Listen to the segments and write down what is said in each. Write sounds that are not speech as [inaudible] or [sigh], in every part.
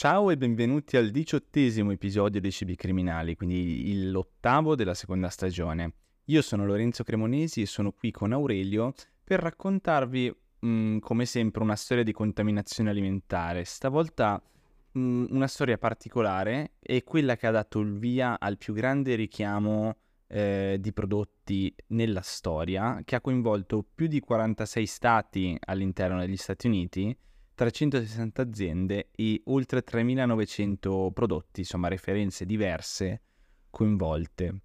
Ciao e benvenuti al diciottesimo episodio dei Cibi Criminali, quindi l'ottavo della seconda stagione. Io sono Lorenzo Cremonesi e sono qui con Aurelio per raccontarvi, mh, mm, come sempre, una storia di contaminazione alimentare. Stavolta mh, mm, una storia particolare è quella che ha dato il via al più grande richiamo eh, di prodotti nella storia, che ha coinvolto più di 46 stati all'interno degli Stati Uniti 360 aziende e oltre 3.900 prodotti, insomma referenze diverse coinvolte.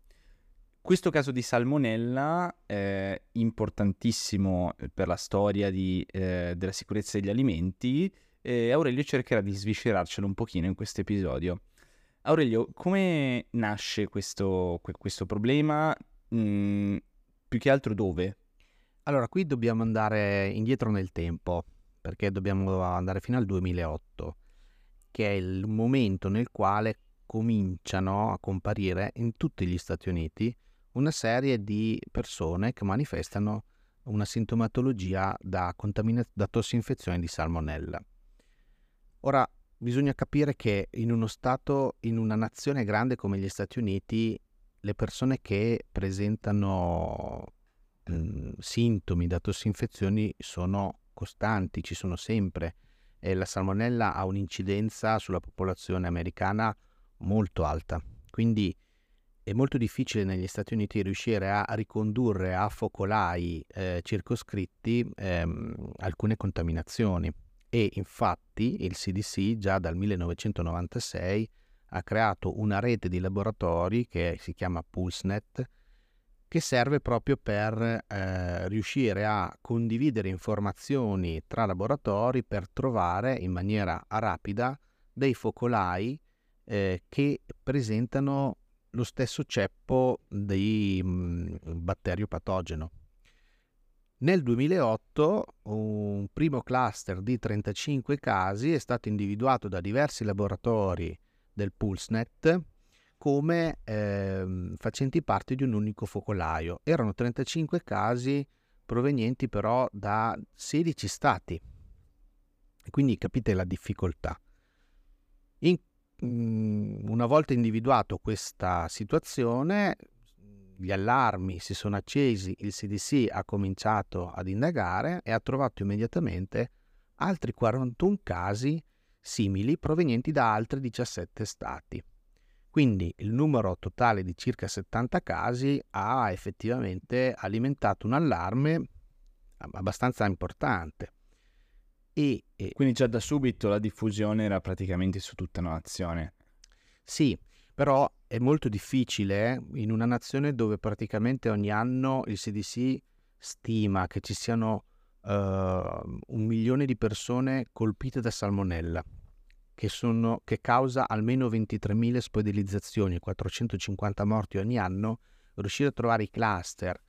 Questo caso di salmonella è importantissimo per la storia di, eh, della sicurezza degli alimenti e Aurelio cercherà di sviscerarcelo un pochino in questo episodio. Aurelio, come nasce questo, questo problema? Mm, più che altro dove? Allora, qui dobbiamo andare indietro nel tempo perché dobbiamo andare fino al 2008, che è il momento nel quale cominciano a comparire in tutti gli Stati Uniti una serie di persone che manifestano una sintomatologia da, contamina- da tossinfezione di salmonella. Ora, bisogna capire che in uno Stato, in una nazione grande come gli Stati Uniti, le persone che presentano sintomi da tossinfezioni sono costanti, ci sono sempre e la salmonella ha un'incidenza sulla popolazione americana molto alta. Quindi è molto difficile negli Stati Uniti riuscire a ricondurre a focolai eh, circoscritti ehm, alcune contaminazioni e infatti il CDC già dal 1996 ha creato una rete di laboratori che si chiama PulseNet che serve proprio per eh, riuscire a condividere informazioni tra laboratori per trovare in maniera rapida dei focolai eh, che presentano lo stesso ceppo di mm, batterio patogeno. Nel 2008 un primo cluster di 35 casi è stato individuato da diversi laboratori del PulseNet come eh, facenti parte di un unico focolaio. Erano 35 casi provenienti però da 16 stati. Quindi capite la difficoltà. In, mm, una volta individuato questa situazione, gli allarmi si sono accesi, il CDC ha cominciato ad indagare e ha trovato immediatamente altri 41 casi simili provenienti da altri 17 stati. Quindi il numero totale di circa 70 casi ha effettivamente alimentato un allarme abbastanza importante. E, e Quindi già da subito la diffusione era praticamente su tutta la nazione. Sì, però è molto difficile eh, in una nazione dove praticamente ogni anno il CDC stima che ci siano uh, un milione di persone colpite da salmonella che, sono, che causa almeno 23.000 spedilizzazioni e 450 morti ogni anno, riuscire a trovare i cluster,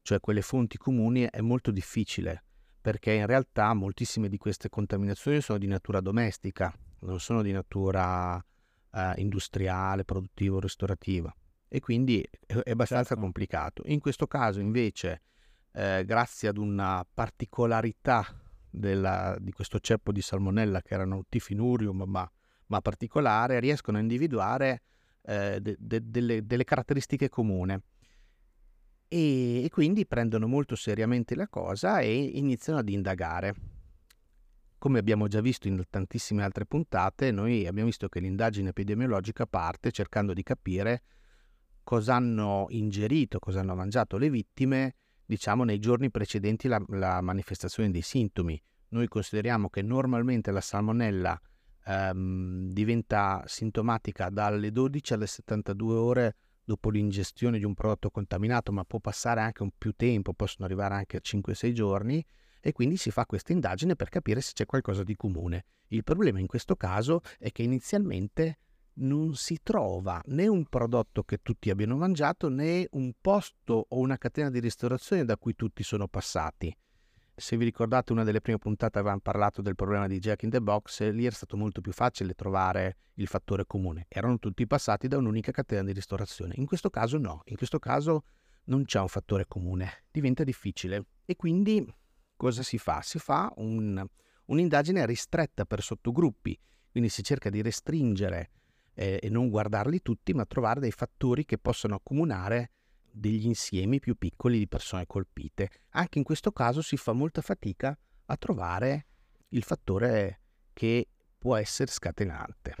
cioè quelle fonti comuni, è molto difficile, perché in realtà moltissime di queste contaminazioni sono di natura domestica, non sono di natura eh, industriale, produttiva o ristorativa. E quindi è, è abbastanza certo. complicato. In questo caso invece, eh, grazie ad una particolarità della, di questo ceppo di salmonella che erano Tifinurium ma, ma particolare, riescono a individuare eh, de, de, delle, delle, caratteristiche comuni e, e quindi prendono molto seriamente la cosa e iniziano ad indagare. Come abbiamo già visto in tantissime altre puntate, noi abbiamo visto che l'indagine epidemiologica parte cercando di capire cosa hanno ingerito, cosa hanno mangiato le vittime diciamo nei giorni precedenti la, la manifestazione dei sintomi. Noi consideriamo che normalmente la salmonella ehm, diventa sintomatica dalle 12 alle 72 ore dopo l'ingestione di un prodotto contaminato, ma può passare anche un più tempo, possono arrivare anche a 5-6 giorni e quindi si fa questa indagine per capire se c'è qualcosa di comune. Il problema in questo caso è che inizialmente non si trova né un prodotto che tutti abbiano mangiato né un posto o una catena di ristorazione da cui tutti sono passati. Se vi ricordate una delle prime puntate avevamo parlato del problema di Jack in the Box, lì era stato molto più facile trovare il fattore comune. Erano tutti passati da un'unica catena di ristorazione. In questo caso no, in questo caso non c'è un fattore comune, diventa difficile. E quindi cosa si fa? Si fa un, un'indagine ristretta per sottogruppi Quindi si cerca di restringere eh, e non guardarli tutti, ma trovare dei fattori che possono accomunare degli insiemi più piccoli di persone colpite. Anche in questo caso si fa molta fatica a trovare il fattore che può essere scatenante.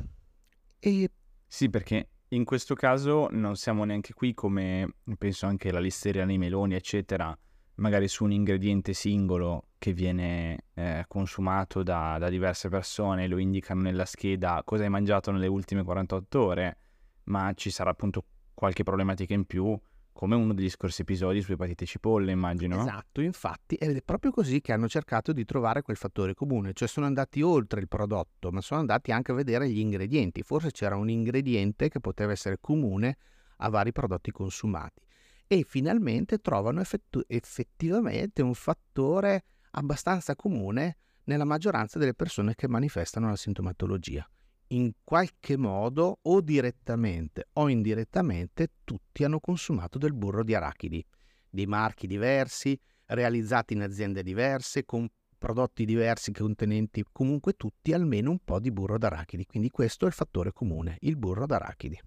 E... Sì, perché in questo caso non siamo neanche qui come penso anche la listeria nei meloni, eccetera, magari su un ingrediente singolo che viene eh, consumato da, da, diverse persone, lo indicano nella scheda cosa hai mangiato nelle ultime 48 ore, ma ci sarà appunto qualche problematica in più, come uno degli scorsi episodi su epatite cipolle, immagino. Esatto, infatti, ed è proprio così che hanno cercato di trovare quel fattore comune, cioè sono andati oltre il prodotto, ma sono andati anche a vedere gli ingredienti. Forse c'era un ingrediente che poteva essere comune a vari prodotti consumati e finalmente trovano effettu- effettivamente un fattore abbastanza comune nella maggioranza delle persone che manifestano la sintomatologia. In qualche modo, o direttamente o indirettamente, tutti hanno consumato del burro di arachidi, di marchi diversi, realizzati in aziende diverse, con prodotti diversi contenenti comunque tutti almeno un po' di burro d'arachidi. Quindi questo è il fattore comune, il burro d'arachidi.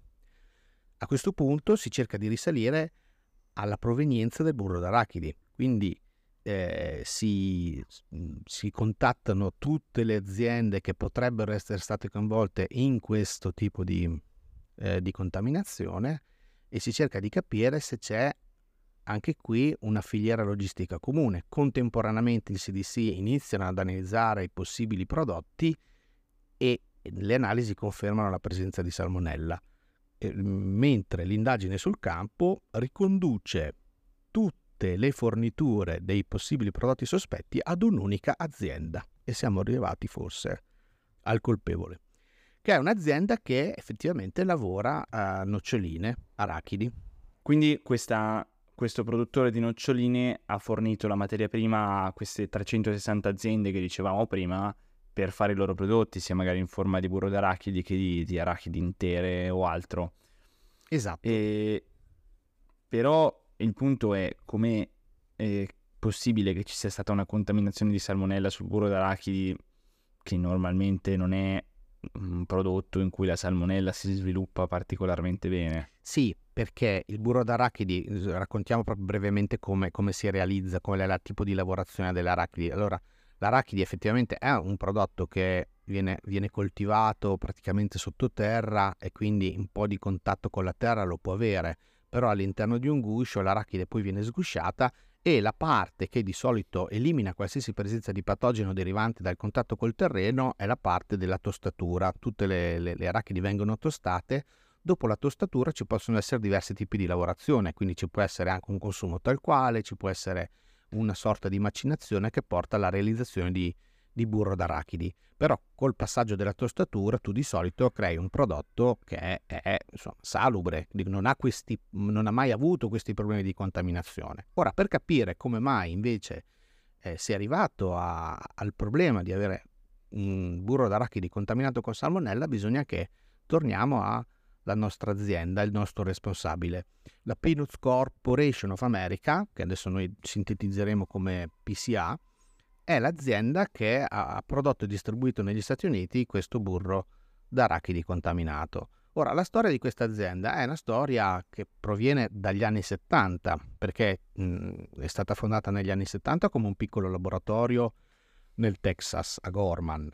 A questo punto si cerca di risalire alla provenienza del burro d'arachidi. Quindi eh, si, si, contattano tutte le aziende che potrebbero essere state coinvolte in questo tipo di, eh, di contaminazione e si cerca di capire se c'è anche qui una filiera logistica comune. Contemporaneamente il CDC iniziano ad analizzare i possibili prodotti e le analisi confermano la presenza di salmonella mentre l'indagine sul campo riconduce tutte le forniture dei possibili prodotti sospetti ad un'unica azienda e siamo arrivati forse al colpevole, che è un'azienda che effettivamente lavora a noccioline, arachidi. Quindi questa, questo produttore di noccioline ha fornito la materia prima a queste 360 aziende che dicevamo prima per fare i loro prodotti, sia magari in forma di burro d'arachidi che di, di arachidi intere o altro. Esatto. E... Però il punto è come è possibile che ci sia stata una contaminazione di salmonella sul burro d'arachidi che normalmente non è un prodotto in cui la salmonella si sviluppa particolarmente bene. Sì, perché il burro d'arachidi, raccontiamo proprio brevemente come, come si realizza, qual è il tipo di lavorazione dell'arachidi. Allora, L'arachidi effettivamente è un prodotto che viene, viene, coltivato praticamente sottoterra e quindi un po' di contatto con la terra lo può avere, però all'interno di un guscio l'arachide poi viene sgusciata e la parte che di solito elimina qualsiasi presenza di patogeno derivante dal contatto col terreno è la parte della tostatura. Tutte le, le, le arachidi vengono tostate, dopo la tostatura ci possono essere diversi tipi di lavorazione, quindi ci può essere anche un consumo tal quale, ci può essere una sorta di macinazione che porta alla realizzazione di, di burro d'arachidi. Però col passaggio della tostatura tu di solito crei un prodotto che è, è insomma, salubre, non ha, questi, non ha, mai avuto questi problemi di contaminazione. Ora, per capire come mai invece eh, si è arrivato a, al problema di avere un burro d'arachidi contaminato con salmonella, bisogna che torniamo a la nostra azienda, il nostro responsabile. La Peanuts Corporation of America, che adesso noi sintetizzeremo come PCA, è l'azienda che ha prodotto e distribuito negli Stati Uniti questo burro d'arachidi contaminato. Ora, la storia di questa azienda è una storia che proviene dagli anni 70, perché mh, è stata fondata negli anni 70 come un piccolo laboratorio nel Texas, a Gorman,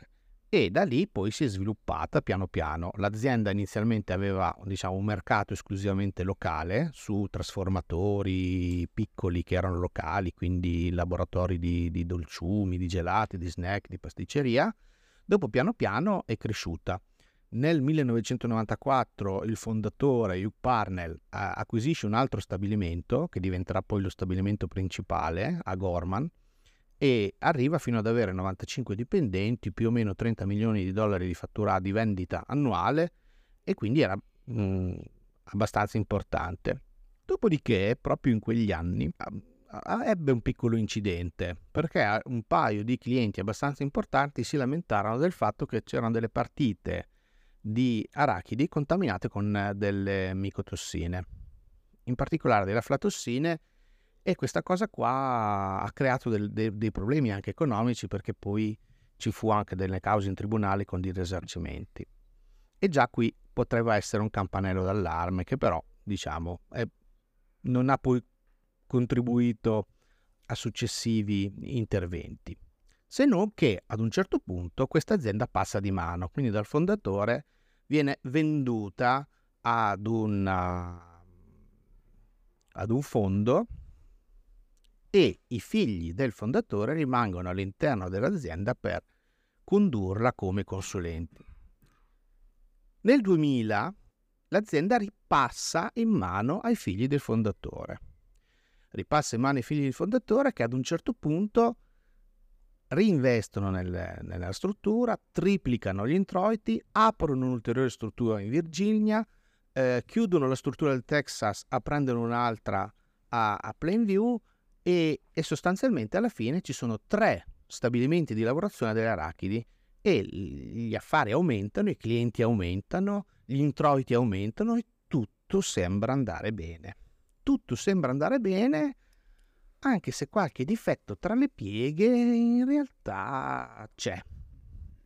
e da lì poi si è sviluppata piano piano. L'azienda inizialmente aveva diciamo, un mercato esclusivamente locale su trasformatori piccoli che erano locali, quindi laboratori di, di dolciumi, di gelati, di snack, di pasticceria. Dopo piano piano è cresciuta. Nel 1994 il fondatore Hugh Parnell acquisisce un altro stabilimento che diventerà poi lo stabilimento principale a Gorman e arriva fino ad avere 95 dipendenti, più o meno 30 milioni di dollari di fattura di vendita annuale e quindi era mh, mm, abbastanza importante. Dopodiché, proprio in quegli anni, ebbe un piccolo incidente perché un paio di clienti abbastanza importanti si lamentarono del fatto che c'erano delle partite di arachidi contaminate con delle micotossine, in particolare delle aflatossine e questa cosa qua ha creato del, de, dei problemi anche economici perché poi ci fu anche delle cause in tribunale con dei risarcimenti. E già qui potrebbe essere un campanello d'allarme che però, diciamo, è, non ha poi contribuito a successivi interventi. Se non che ad un certo punto questa azienda passa di mano, quindi dal fondatore viene venduta ad, una, ad un fondo e i figli del fondatore rimangono all'interno dell'azienda per condurla come consulenti. Nel 2000 l'azienda ripassa in mano ai figli del fondatore. Ripassa in mano ai figli del fondatore che ad un certo punto reinvestono nel, nella struttura, triplicano gli introiti, aprono un'ulteriore struttura in Virginia, eh, chiudono la struttura del Texas a prendere un'altra a, a Plainview e, e, sostanzialmente alla fine ci sono tre stabilimenti di lavorazione delle arachidi e gli affari aumentano, i clienti aumentano, gli introiti aumentano e tutto sembra andare bene. Tutto sembra andare bene anche se qualche difetto tra le pieghe in realtà c'è.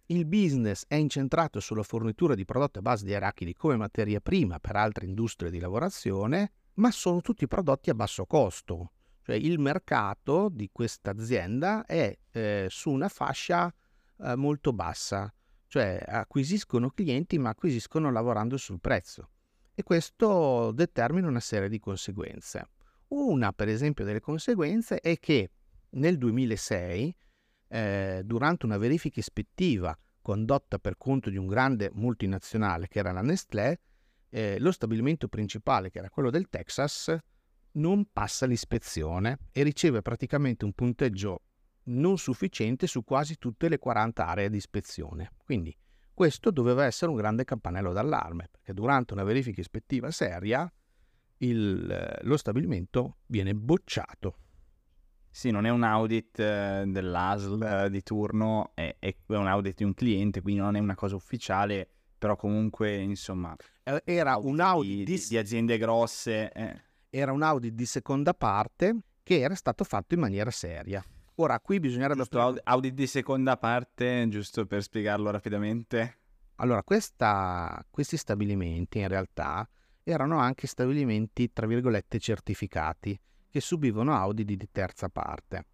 Il business è incentrato sulla fornitura di prodotti a base di arachidi come materia prima per altre industrie di lavorazione, ma sono tutti prodotti a basso costo. Cioè il mercato di questa azienda è eh, su una fascia eh, molto bassa, cioè acquisiscono clienti ma acquisiscono lavorando sul prezzo e questo determina una serie di conseguenze. Una, per esempio, delle conseguenze è che nel 2006, eh, durante una verifica ispettiva condotta per conto di un grande multinazionale che era la Nestlé, eh, lo stabilimento principale, che era quello del Texas, non passa l'ispezione e riceve praticamente un punteggio non sufficiente su quasi tutte le 40 aree di ispezione. Quindi questo doveva essere un grande campanello d'allarme, perché durante una verifica ispettiva seria il, lo stabilimento viene bocciato. Sì, non è un audit eh, dell'ASL eh, di turno, è, è, un audit di un cliente, quindi non è una cosa ufficiale, però comunque, insomma... Eh, era un audit di, di, di aziende grosse. Eh. Era un audit di seconda parte che era stato fatto in maniera seria. Ora, qui bisognerebbe... Giusto, audit di seconda parte, giusto per spiegarlo rapidamente. Allora, questa, questi stabilimenti in realtà erano anche stabilimenti, tra virgolette, certificati, che subivano audit di terza parte,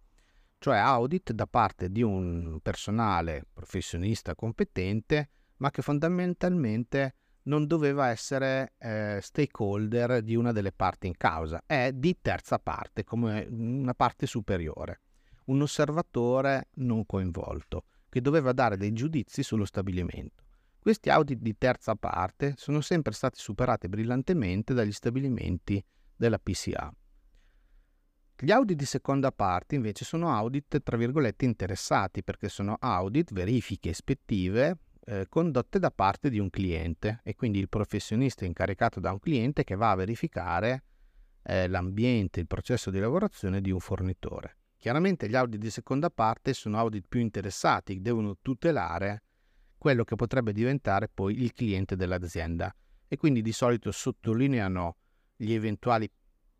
cioè audit da parte di un personale professionista competente, ma che fondamentalmente non doveva essere eh, stakeholder di una delle parti in causa, è di terza parte, come una parte superiore, un osservatore non coinvolto, che doveva dare dei giudizi sullo stabilimento. Questi audit di terza parte sono sempre stati superati brillantemente dagli stabilimenti della PCA. Gli audit di seconda parte invece sono audit tra virgolette interessati perché sono audit, verifiche ispettive eh, condotte da parte di un cliente e quindi il professionista è incaricato da un cliente che va a verificare eh, l'ambiente, il processo di lavorazione di un fornitore. Chiaramente gli audit di seconda parte sono audit più interessati, devono tutelare quello che potrebbe diventare poi il cliente dell'azienda e quindi di solito sottolineano gli eventuali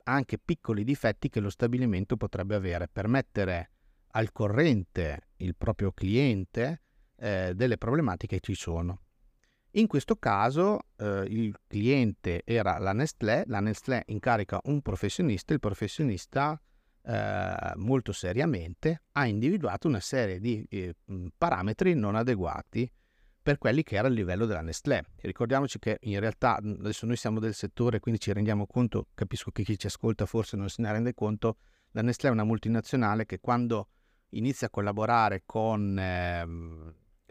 anche piccoli difetti che lo stabilimento potrebbe avere per mettere al corrente il proprio cliente eh, delle problematiche che ci sono. In questo caso eh, il cliente era la Nestlé, la Nestlé incarica un professionista, il professionista eh, molto seriamente ha individuato una serie di eh, parametri non adeguati per quelli che era il livello della Nestlé. Ricordiamoci che in realtà adesso noi siamo del settore, quindi ci rendiamo conto, capisco che chi ci ascolta forse non se ne rende conto, la Nestlé è una multinazionale che quando inizia a collaborare con eh,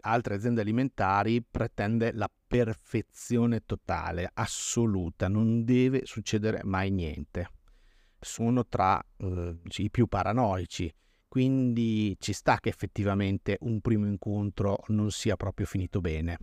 altre aziende alimentari pretende la perfezione totale, assoluta, non deve succedere mai niente. Sono tra eh, i più paranoici quindi ci sta che effettivamente un primo incontro non sia proprio finito bene.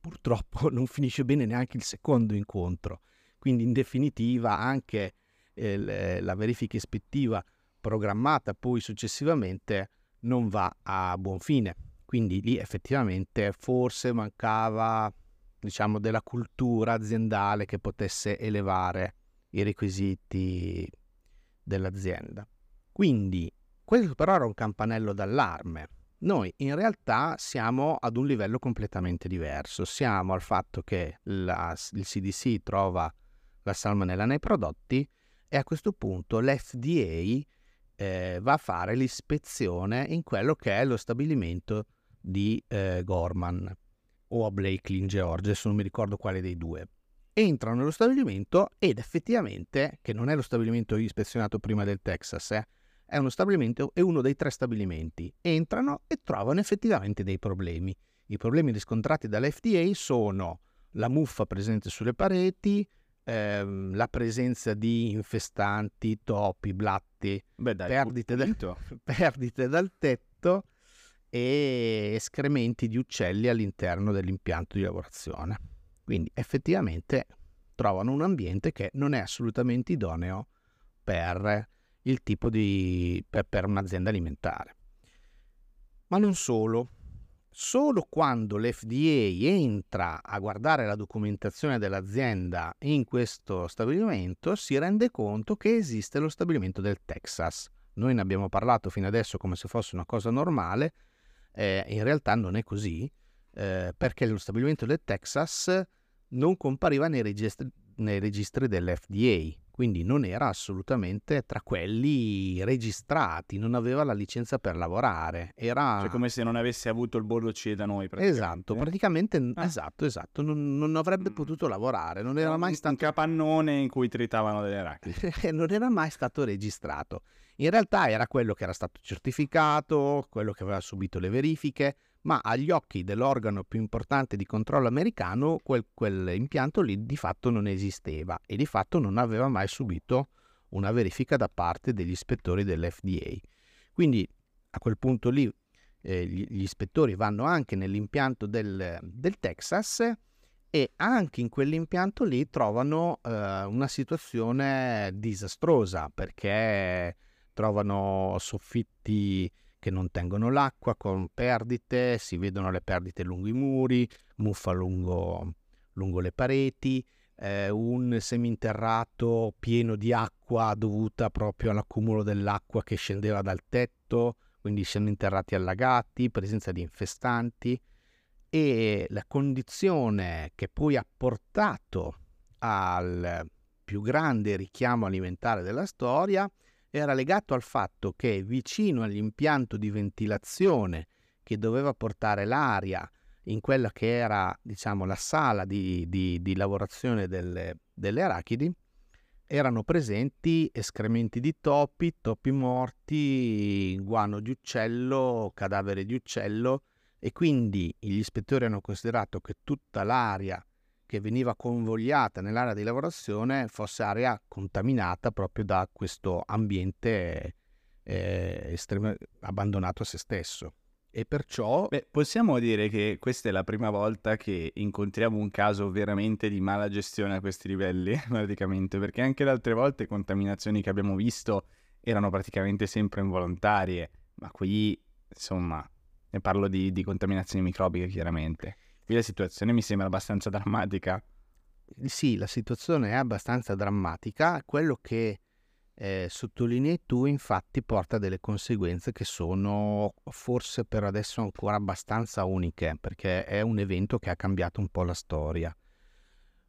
Purtroppo [laughs] non finisce bene neanche il secondo incontro, quindi in definitiva anche eh, la verifica ispettiva programmata poi successivamente non va a buon fine. Quindi lì effettivamente forse mancava diciamo della cultura aziendale che potesse elevare i requisiti dell'azienda. Quindi questo però era un campanello d'allarme. Noi in realtà siamo ad un livello completamente diverso. Siamo al fatto che la, il CDC trova la salmonella nei prodotti e a questo punto l'FDA eh, va a fare l'ispezione in quello che è lo stabilimento di eh, Gorman o a Blakely in Georgia, adesso non mi ricordo quale dei due. Entrano nello stabilimento ed effettivamente, che non è lo stabilimento ispezionato prima del Texas, eh, è uno stabilimento, è uno dei tre stabilimenti. Entrano e trovano effettivamente dei problemi. I problemi riscontrati dall'FDA sono la muffa presente sulle pareti, ehm, la presenza di infestanti, topi, blatti, Beh, dai, perdite, da, [laughs] perdite dal tetto e escrementi di uccelli all'interno dell'impianto di lavorazione. Quindi effettivamente trovano un ambiente che non è assolutamente idoneo per di per, per un'azienda alimentare. Ma non solo, solo quando l'FDA entra a guardare la documentazione dell'azienda in questo stabilimento si rende conto che esiste lo stabilimento del Texas. Noi ne abbiamo parlato fino adesso come se fosse una cosa normale, eh, in realtà non è così, eh, perché lo stabilimento del Texas non compariva nei registri, nei registri dell'FDA, quindi non era assolutamente tra quelli registrati, non aveva la licenza per lavorare. Era cioè come se non avesse avuto il bollo C da noi. Praticamente. Esatto, praticamente ah. esatto, esatto, non, non avrebbe mm. potuto lavorare, non era mai stato... Un capannone in cui tritavano delle arachidi. [laughs] non era mai stato registrato. In realtà era quello che era stato certificato, quello che aveva subito le verifiche, ma agli occhi dell'organo più importante di controllo americano quel, quell'impianto lì di fatto non esisteva e di fatto non aveva mai subito una verifica da parte degli ispettori dell'FDA. Quindi a quel punto lì eh, gli, ispettori vanno anche nell'impianto del, del, Texas e anche in quell'impianto lì trovano eh, una situazione disastrosa perché trovano soffitti che non tengono l'acqua, con perdite, si vedono le perdite lungo i muri, muffa lungo, lungo le pareti, eh, un seminterrato pieno di acqua dovuta proprio all'accumulo dell'acqua che scendeva dal tetto, quindi seminterrati allagati, presenza di infestanti e la condizione che poi ha portato al più grande richiamo alimentare della storia era legato al fatto che vicino all'impianto di ventilazione che doveva portare l'aria in quella che era diciamo, la sala di, di, di lavorazione delle, delle, arachidi, erano presenti escrementi di topi, topi morti, guano di uccello, cadavere di uccello e quindi gli ispettori hanno considerato che tutta l'aria che veniva convogliata nell'area di lavorazione fosse area contaminata proprio da questo ambiente eh, estremo, abbandonato a se stesso. E perciò... Beh, possiamo dire che questa è la prima volta che incontriamo un caso veramente di mala gestione a questi livelli, [laughs] praticamente, perché anche le altre volte contaminazioni che abbiamo visto erano praticamente sempre involontarie, ma qui, insomma, ne parlo di, di contaminazioni microbiche, chiaramente. Qui la situazione mi sembra abbastanza drammatica. Sì, la situazione è abbastanza drammatica. Quello che eh, sottolinei tu infatti porta delle conseguenze che sono forse per adesso ancora abbastanza uniche perché è un evento che ha cambiato un po' la storia.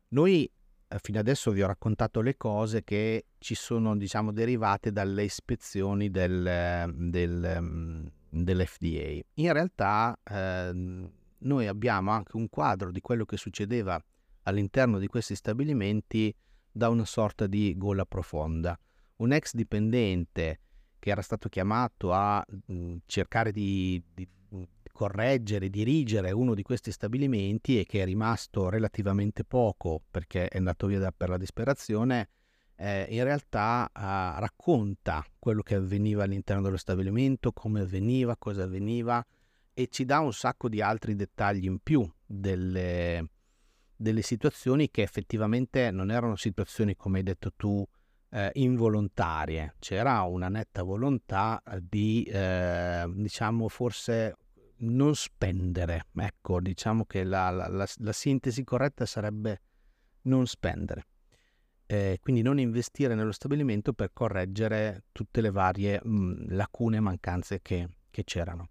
Noi eh, fino adesso vi ho raccontato le cose che ci sono diciamo derivate dalle ispezioni del, del, mm, dell'FDA. In realtà eh, noi abbiamo anche un quadro di quello che succedeva all'interno di questi stabilimenti da una sorta di gola profonda. Un ex dipendente che era stato chiamato a mh, mm, cercare di, di correggere, dirigere uno di questi stabilimenti e che è rimasto relativamente poco perché è andato via da, per la disperazione, eh, in realtà eh, racconta quello che avveniva all'interno dello stabilimento, come avveniva, cosa avveniva e ci dà un sacco di altri dettagli in più delle, delle situazioni che effettivamente non erano situazioni, come hai detto tu, eh, involontarie. C'era una netta volontà di, eh, diciamo, forse non spendere. Ecco, diciamo che la, la, la, la sintesi corretta sarebbe non spendere. Eh, quindi non investire nello stabilimento per correggere tutte le varie mh, lacune e mancanze che, che c'erano.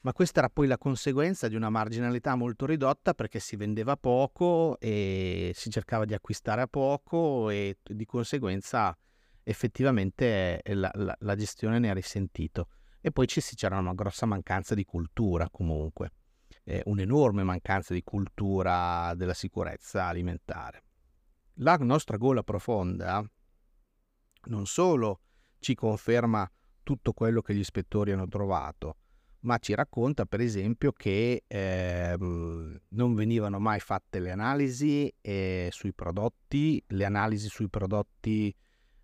Ma questa era poi la conseguenza di una marginalità molto ridotta perché si vendeva poco e si cercava di acquistare a poco e di conseguenza effettivamente la, la, la gestione ne ha risentito. E poi ci, c'era una grossa mancanza di cultura comunque, eh, un'enorme mancanza di cultura della sicurezza alimentare. La nostra gola profonda non solo ci conferma tutto quello che gli ispettori hanno trovato, ma ci racconta per esempio che eh, non venivano mai fatte le analisi eh, sui prodotti, le analisi sui prodotti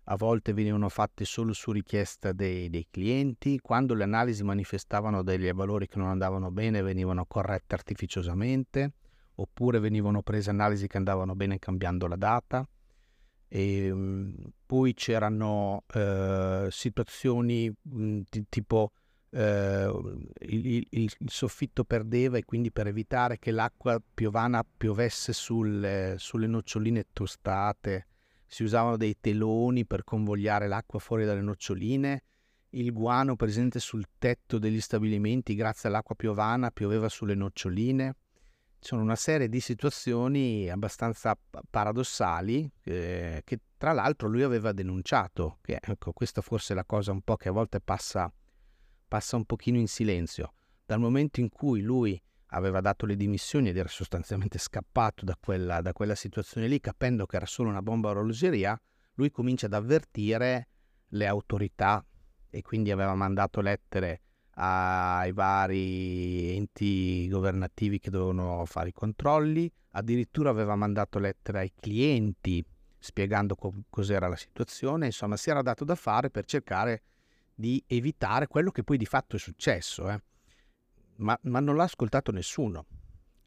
a volte venivano fatte solo su richiesta dei, dei clienti, quando le analisi manifestavano degli valori che non andavano bene venivano corrette artificiosamente, oppure venivano prese analisi che andavano bene cambiando la data. E, ehm, poi c'erano eh, situazioni mh, di, tipo eh, il, il, il, soffitto perdeva e quindi per evitare che l'acqua piovana piovesse sul, sulle noccioline tostate si usavano dei teloni per convogliare l'acqua fuori dalle noccioline, il guano presente sul tetto degli stabilimenti grazie all'acqua piovana pioveva sulle noccioline. Ci sono una serie di situazioni abbastanza paradossali eh, che tra l'altro lui aveva denunciato, che ecco, questa forse è la cosa un po' che a volte passa, passa un pochino in silenzio. Dal momento in cui lui aveva dato le dimissioni ed era sostanzialmente scappato da quella, da quella situazione lì, capendo che era solo una bomba a orologeria, lui comincia ad avvertire le autorità e quindi aveva mandato lettere ai vari enti governativi che dovevano fare i controlli, addirittura aveva mandato lettere ai clienti spiegando co- cos'era la situazione, insomma si era dato da fare per cercare di evitare quello che poi di fatto è successo. Eh ma, ma non l'ha ascoltato nessuno.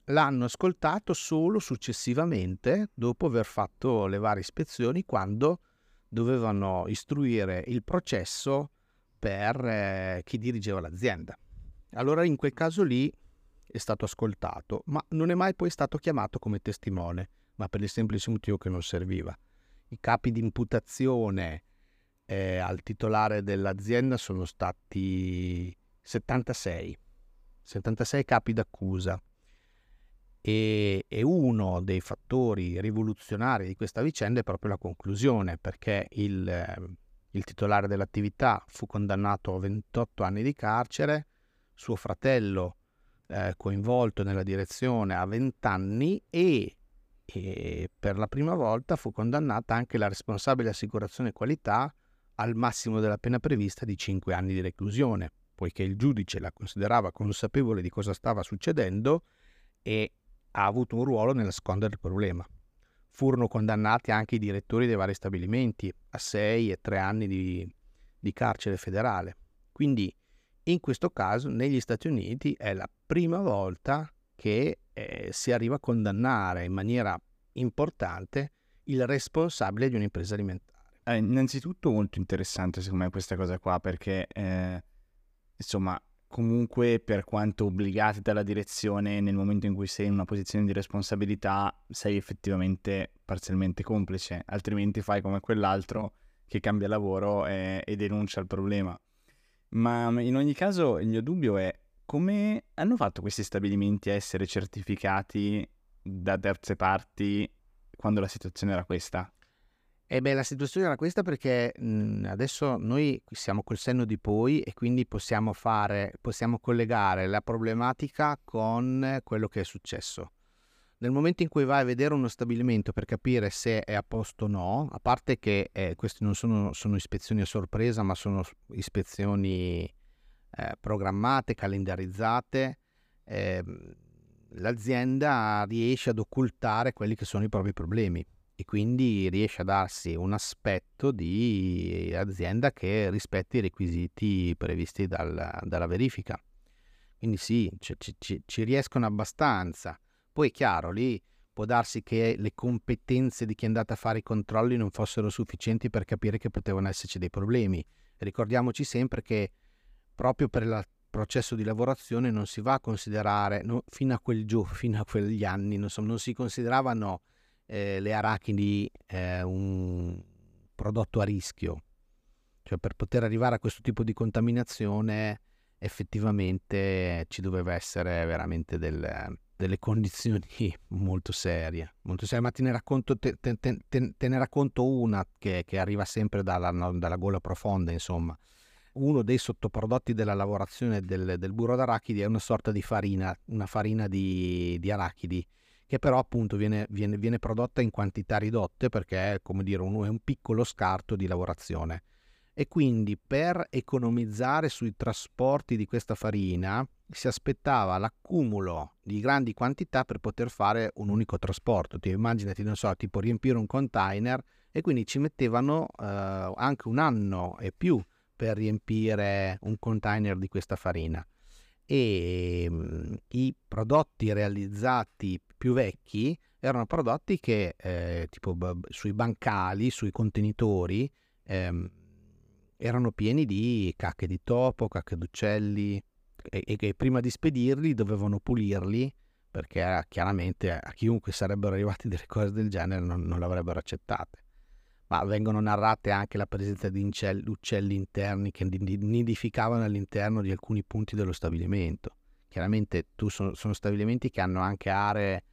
L'hanno ascoltato solo successivamente, dopo aver fatto le varie ispezioni, quando dovevano istruire il processo per eh, chi dirigeva l'azienda. Allora in quel caso lì è stato ascoltato, ma non è mai poi stato chiamato come testimone, ma per il semplice motivo che non serviva. I capi di imputazione eh, al titolare dell'azienda sono stati 76 76 capi d'accusa. E, e, uno dei fattori rivoluzionari di questa vicenda è proprio la conclusione, perché il, il titolare dell'attività fu condannato a 28 anni di carcere, suo fratello eh, coinvolto nella direzione a 20 anni e, e, per la prima volta fu condannata anche la responsabile assicurazione qualità al massimo della pena prevista di 5 anni di reclusione poiché il giudice la considerava consapevole di cosa stava succedendo e ha avuto un ruolo nel nascondere il problema. Furono condannati anche i direttori dei vari stabilimenti a 6 e 3 anni di, di carcere federale. Quindi in questo caso negli Stati Uniti è la prima volta che eh, si arriva a condannare in maniera importante il responsabile di un'impresa alimentare. Eh, innanzitutto molto interessante secondo me questa cosa qua perché eh, insomma, comunque per quanto obbligati dalla direzione nel momento in cui sei in una posizione di responsabilità sei effettivamente parzialmente complice, altrimenti fai come quell'altro che cambia lavoro e, e denuncia il problema. Ma in ogni caso il mio dubbio è come hanno fatto questi stabilimenti a essere certificati da terze parti quando la situazione era questa? Eh beh, la situazione era questa perché mh, mhmm, adesso noi siamo col senno di poi e quindi possiamo fare, possiamo collegare la problematica con quello che è successo. Nel momento in cui vai a vedere uno stabilimento per capire se è a posto o no, a parte che eh, queste non sono, sono, ispezioni a sorpresa, ma sono ispezioni eh, programmate, calendarizzate, eh, l'azienda riesce ad occultare quelli che sono i propri problemi e quindi riesce a darsi un aspetto di azienda che rispetti i requisiti previsti dal, dalla verifica. Quindi sì, ci, ci, ci riescono abbastanza. Poi è chiaro, lì può darsi che le competenze di chi è andato a fare i controlli non fossero sufficienti per capire che potevano esserci dei problemi. Ricordiamoci sempre che proprio per il processo di lavorazione non si va a considerare, no, fino a quel giorno, fino a quegli anni, non, so, non si consideravano eh, le arachidi eh, un prodotto a rischio. Cioè per poter arrivare a questo tipo di contaminazione effettivamente ci doveva essere veramente del, delle [laughs] condizioni molto serie, molto serie, ma te ne racconto, te, te, te, te ne racconto una che, che arriva sempre dalla, dalla, gola profonda, insomma. Uno dei sottoprodotti della lavorazione del, del burro d'arachidi è una sorta di farina, una farina di, di arachidi, che però appunto viene, viene, viene, prodotta in quantità ridotte perché è come dire un, è un piccolo scarto di lavorazione. E quindi per economizzare sui trasporti di questa farina si aspettava l'accumulo di grandi quantità per poter fare un unico trasporto. Ti immaginati, non so, tipo riempire un container e quindi ci mettevano eh, anche un anno e più per riempire un container di questa farina. E mh, mm, i prodotti realizzati più vecchi erano prodotti che eh, tipo sui bancali, sui contenitori, ehm, erano pieni di cacche di topo, cacche d'uccelli, e, che prima di spedirli dovevano pulirli perché chiaramente a chiunque sarebbero arrivati delle cose del genere non, non l'avrebbero accettate. Ma vengono narrate anche la presenza di uccelli interni che nidificavano all'interno di alcuni punti dello stabilimento. Chiaramente tu sono, sono stabilimenti che hanno anche aree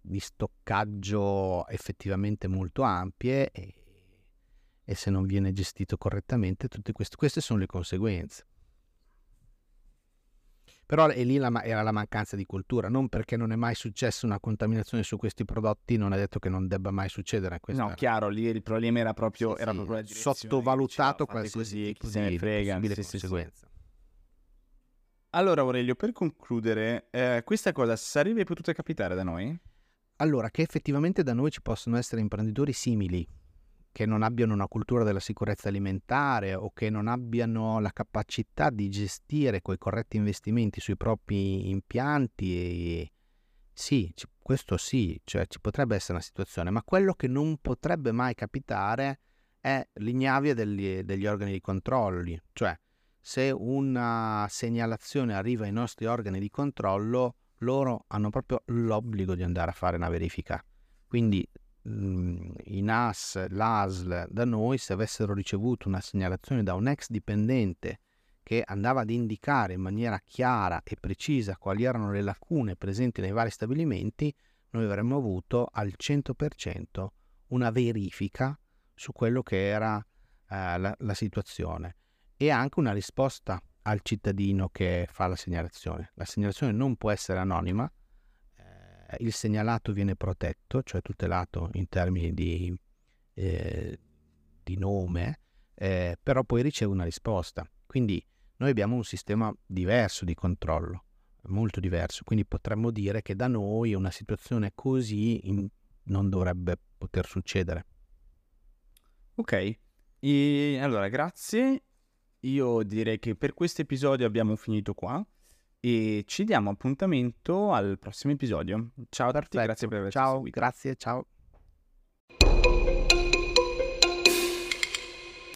di stoccaggio effettivamente molto ampie e, e se non viene gestito correttamente tutte queste, queste sono le conseguenze. Però è lì la, era la mancanza di cultura, non perché non è mai successa una contaminazione su questi prodotti, non è detto che non debba mai succedere. Questa... No, chiaro, lì il problema era proprio, sì, era proprio la sottovalutato qualsiasi così, tipo se di, frega, sì, conseguenza. Allora Aurelio, per concludere, eh, questa cosa sarebbe potuta capitare da noi? Allora, che effettivamente da noi ci possono essere imprenditori simili, che non abbiano una cultura della sicurezza alimentare o che non abbiano la capacità di gestire quei corretti investimenti sui propri impianti. E... Sì, questo sì, cioè ci potrebbe essere una situazione, ma quello che non potrebbe mai capitare è l'ignavia degli, degli organi di controllo, cioè se una segnalazione arriva ai nostri organi di controllo, loro hanno proprio l'obbligo di andare a fare una verifica. Quindi Mhmm, i NAS, l'ASL da noi, se avessero ricevuto una segnalazione da un ex dipendente che andava ad indicare in maniera chiara e precisa quali erano le lacune presenti nei vari stabilimenti, noi avremmo avuto al 100% una verifica su quello che era eh, la, la situazione e anche una risposta al cittadino che fa la segnalazione. La segnalazione non può essere anonima, il segnalato viene protetto, cioè tutelato in termini di, eh, di nome, eh, però poi riceve una risposta. Quindi noi abbiamo un sistema diverso di controllo, molto diverso, quindi potremmo dire che da noi una situazione così in, non dovrebbe poter succedere. Ok, e allora grazie. Io direi che per questo episodio abbiamo finito qua e ci diamo appuntamento al prossimo episodio. Ciao a tutti, grazie per averci ciao, seguito. Grazie, ciao.